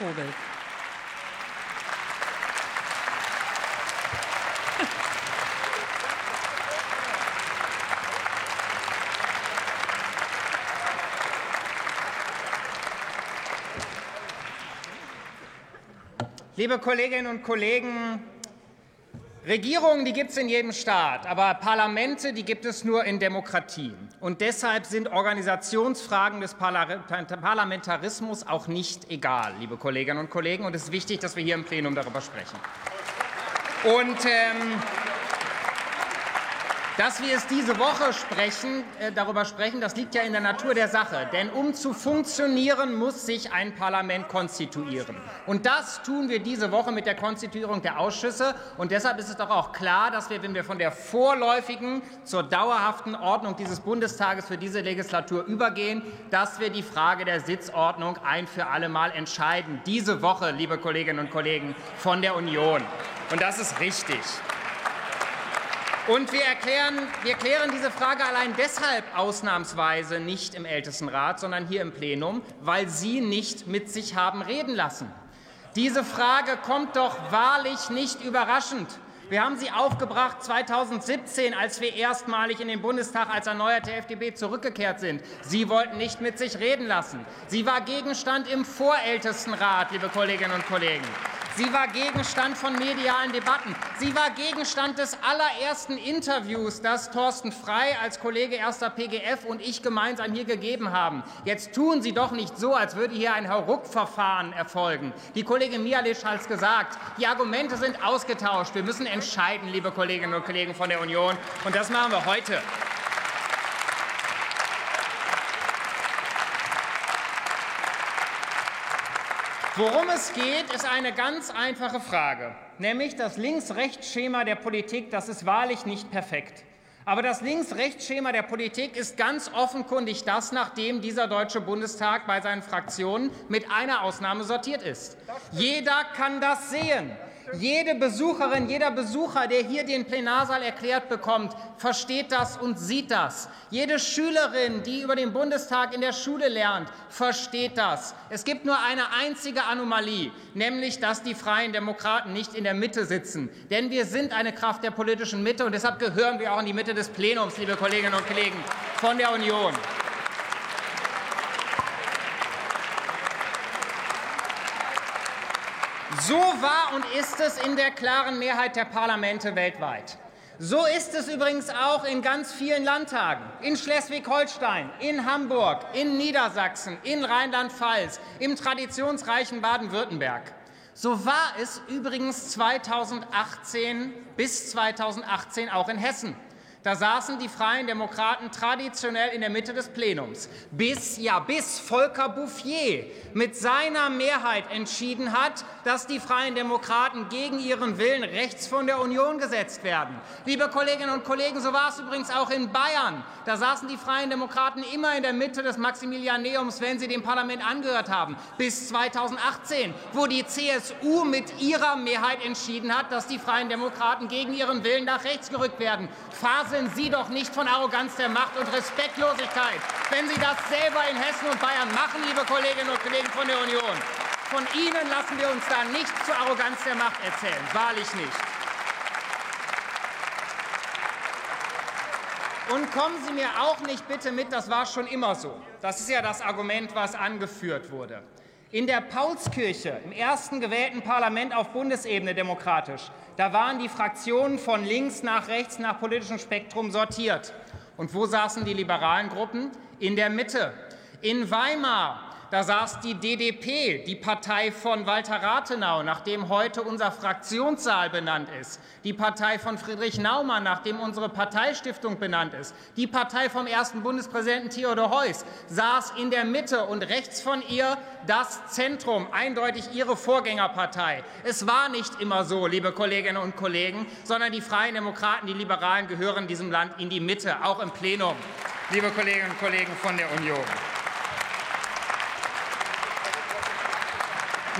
Vogel. Liebe Kolleginnen und Kollegen, Regierungen, die gibt es in jedem Staat, aber Parlamente, die gibt es nur in Demokratien. Und deshalb sind Organisationsfragen des Parlamentarismus auch nicht egal, liebe Kolleginnen und Kollegen. Und es ist wichtig, dass wir hier im Plenum darüber sprechen. Und ähm, dass wir es diese Woche sprechen, äh, darüber sprechen, das liegt ja in der Natur der Sache. Denn um zu funktionieren, muss sich ein Parlament konstituieren. Und das tun wir diese Woche mit der Konstituierung der Ausschüsse. Und deshalb ist es doch auch klar, dass wir, wenn wir von der vorläufigen zur dauerhaften Ordnung dieses Bundestages für diese Legislatur übergehen, dass wir die Frage der Sitzordnung ein für alle Mal entscheiden. Diese Woche, liebe Kolleginnen und Kollegen von der Union. Und das ist richtig. Und wir, erklären, wir klären diese Frage allein deshalb ausnahmsweise nicht im Ältestenrat, sondern hier im Plenum, weil Sie nicht mit sich haben reden lassen. Diese Frage kommt doch wahrlich nicht überraschend. Wir haben sie aufgebracht 2017, als wir erstmalig in den Bundestag als erneuerte FDP zurückgekehrt sind. Sie wollten nicht mit sich reden lassen. Sie war Gegenstand im Vorältestenrat, liebe Kolleginnen und Kollegen. Sie war Gegenstand von medialen Debatten. Sie war Gegenstand des allerersten Interviews, das Thorsten Frey als Kollege erster PGF und ich gemeinsam hier gegeben haben. Jetzt tun Sie doch nicht so, als würde hier ein Hauruck-Verfahren erfolgen. Die Kollegin Mialic hat es gesagt. Die Argumente sind ausgetauscht. Wir müssen entscheiden, liebe Kolleginnen und Kollegen von der Union. Und das machen wir heute. Worum es geht, ist eine ganz einfache Frage, nämlich das Links-Rechts-Schema der Politik, das ist wahrlich nicht perfekt. Aber das Links-Rechts-Schema der Politik ist ganz offenkundig das, nachdem dieser Deutsche Bundestag bei seinen Fraktionen mit einer Ausnahme sortiert ist. Jeder kann das sehen. Jede Besucherin, jeder Besucher, der hier den Plenarsaal erklärt bekommt, versteht das und sieht das. Jede Schülerin, die über den Bundestag in der Schule lernt, versteht das. Es gibt nur eine einzige Anomalie, nämlich dass die Freien Demokraten nicht in der Mitte sitzen. Denn wir sind eine Kraft der politischen Mitte und deshalb gehören wir auch in die Mitte des Plenums, liebe Kolleginnen und Kollegen von der Union. So war und ist es in der klaren Mehrheit der Parlamente weltweit. So ist es übrigens auch in ganz vielen Landtagen. In Schleswig-Holstein, in Hamburg, in Niedersachsen, in Rheinland-Pfalz, im traditionsreichen Baden-Württemberg. So war es übrigens 2018 bis 2018 auch in Hessen. Da saßen die Freien Demokraten traditionell in der Mitte des Plenums, bis, ja, bis Volker Bouffier mit seiner Mehrheit entschieden hat, dass die Freien Demokraten gegen ihren Willen rechts von der Union gesetzt werden. Liebe Kolleginnen und Kollegen, so war es übrigens auch in Bayern. Da saßen die Freien Demokraten immer in der Mitte des Maximilianeums, wenn sie dem Parlament angehört haben, bis 2018, wo die CSU mit ihrer Mehrheit entschieden hat, dass die Freien Demokraten gegen ihren Willen nach rechts gerückt werden. Phase faseln Sie doch nicht von Arroganz der Macht und Respektlosigkeit, wenn Sie das selber in Hessen und Bayern machen, liebe Kolleginnen und Kollegen von der Union. Von Ihnen lassen wir uns da nichts zur Arroganz der Macht erzählen, wahrlich nicht. Und kommen Sie mir auch nicht bitte mit, das war schon immer so. Das ist ja das Argument, was angeführt wurde. In der Paulskirche, im ersten gewählten Parlament auf Bundesebene demokratisch, da waren die Fraktionen von links nach rechts nach politischem Spektrum sortiert. Und wo saßen die liberalen Gruppen? In der Mitte. In Weimar da saß die DDP, die Partei von Walter Rathenau, nach dem heute unser Fraktionssaal benannt ist. Die Partei von Friedrich Naumann, nach dem unsere Parteistiftung benannt ist. Die Partei vom ersten Bundespräsidenten Theodor Heuss saß in der Mitte und rechts von ihr das Zentrum, eindeutig ihre Vorgängerpartei. Es war nicht immer so, liebe Kolleginnen und Kollegen, sondern die Freien Demokraten, die Liberalen gehören diesem Land in die Mitte, auch im Plenum, liebe Kolleginnen und Kollegen von der Union.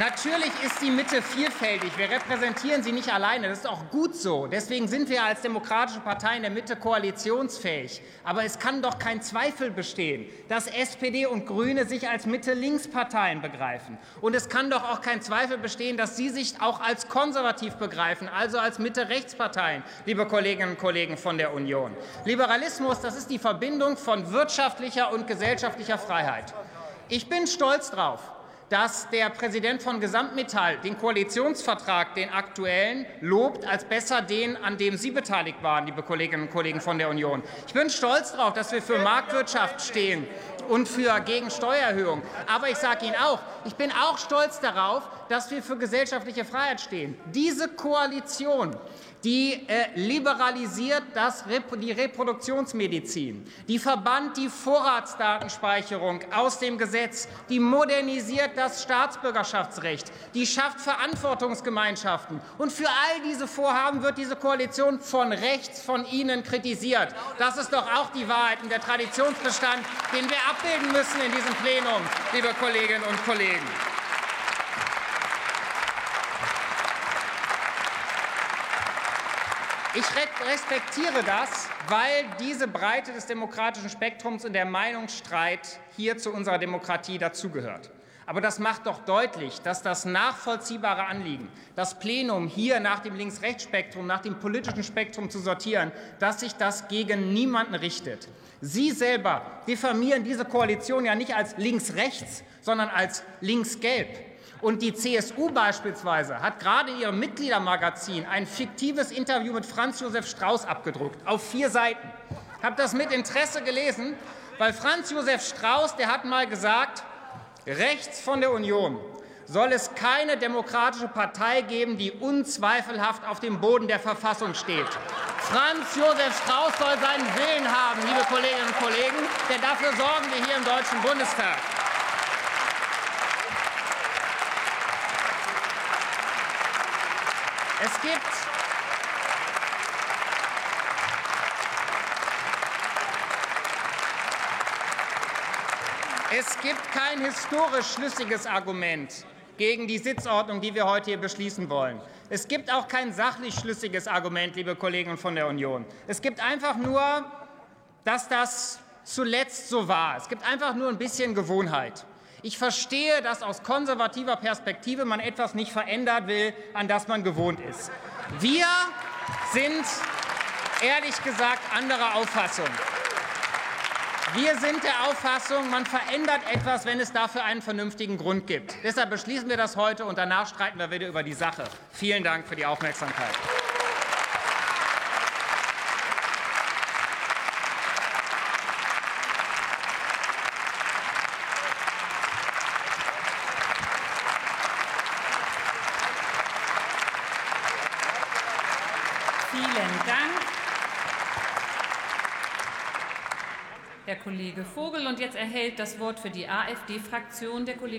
Natürlich ist die Mitte vielfältig. Wir repräsentieren sie nicht alleine. Das ist auch gut so. Deswegen sind wir als demokratische Partei in der Mitte koalitionsfähig. Aber es kann doch kein Zweifel bestehen, dass SPD und Grüne sich als Mitte-Links-Parteien begreifen. Und es kann doch auch kein Zweifel bestehen, dass Sie sich auch als konservativ begreifen, also als Mitte-Rechts-Parteien, liebe Kolleginnen und Kollegen von der Union. Liberalismus, das ist die Verbindung von wirtschaftlicher und gesellschaftlicher Freiheit. Ich bin stolz darauf, dass der Präsident von Gesamtmetall den Koalitionsvertrag, den aktuellen, lobt als besser den, an dem Sie beteiligt waren, liebe Kolleginnen und Kollegen von der Union. Ich bin stolz darauf, dass wir für Marktwirtschaft stehen und für gegen Steuererhöhung. Aber ich sage Ihnen auch, ich bin auch stolz darauf, dass wir für gesellschaftliche Freiheit stehen. Diese Koalition die äh, liberalisiert das, die Reproduktionsmedizin, die verbannt die Vorratsdatenspeicherung aus dem Gesetz, die modernisiert das Staatsbürgerschaftsrecht, die schafft Verantwortungsgemeinschaften. Und für all diese Vorhaben wird diese Koalition von rechts von Ihnen kritisiert. Das ist doch auch die Wahrheit und der Traditionsbestand, den wir abbilden müssen in diesem Plenum, liebe Kolleginnen und Kollegen. Ich respektiere das, weil diese Breite des demokratischen Spektrums und der Meinungsstreit hier zu unserer Demokratie dazugehört. Aber das macht doch deutlich, dass das nachvollziehbare Anliegen, das Plenum hier nach dem Links-Rechts-Spektrum, nach dem politischen Spektrum zu sortieren, dass sich das gegen niemanden richtet. Sie selber diffamieren diese Koalition ja nicht als links-rechts, sondern als links-gelb. Und die CSU beispielsweise hat gerade in ihrem Mitgliedermagazin ein fiktives Interview mit Franz Josef Strauß abgedruckt, auf vier Seiten. Ich habe das mit Interesse gelesen, weil Franz Josef Strauß, der hat mal gesagt, rechts von der Union soll es keine demokratische Partei geben, die unzweifelhaft auf dem Boden der Verfassung steht. Franz Josef Strauß soll seinen Willen haben, liebe Kolleginnen und Kollegen, denn dafür sorgen wir hier im Deutschen Bundestag. Es gibt Es gibt kein historisch schlüssiges Argument gegen die Sitzordnung, die wir heute hier beschließen wollen. Es gibt auch kein sachlich schlüssiges Argument, liebe Kollegen von der Union. Es gibt einfach nur, dass das zuletzt so war. Es gibt einfach nur ein bisschen Gewohnheit. Ich verstehe, dass aus konservativer Perspektive man etwas nicht verändern will, an das man gewohnt ist. Wir sind ehrlich gesagt anderer Auffassung. Wir sind der Auffassung, man verändert etwas, wenn es dafür einen vernünftigen Grund gibt. Deshalb beschließen wir das heute, und danach streiten wir wieder über die Sache. Vielen Dank für die Aufmerksamkeit. Herr Kollege Vogel. Und jetzt erhält das Wort für die AfD-Fraktion der Kollege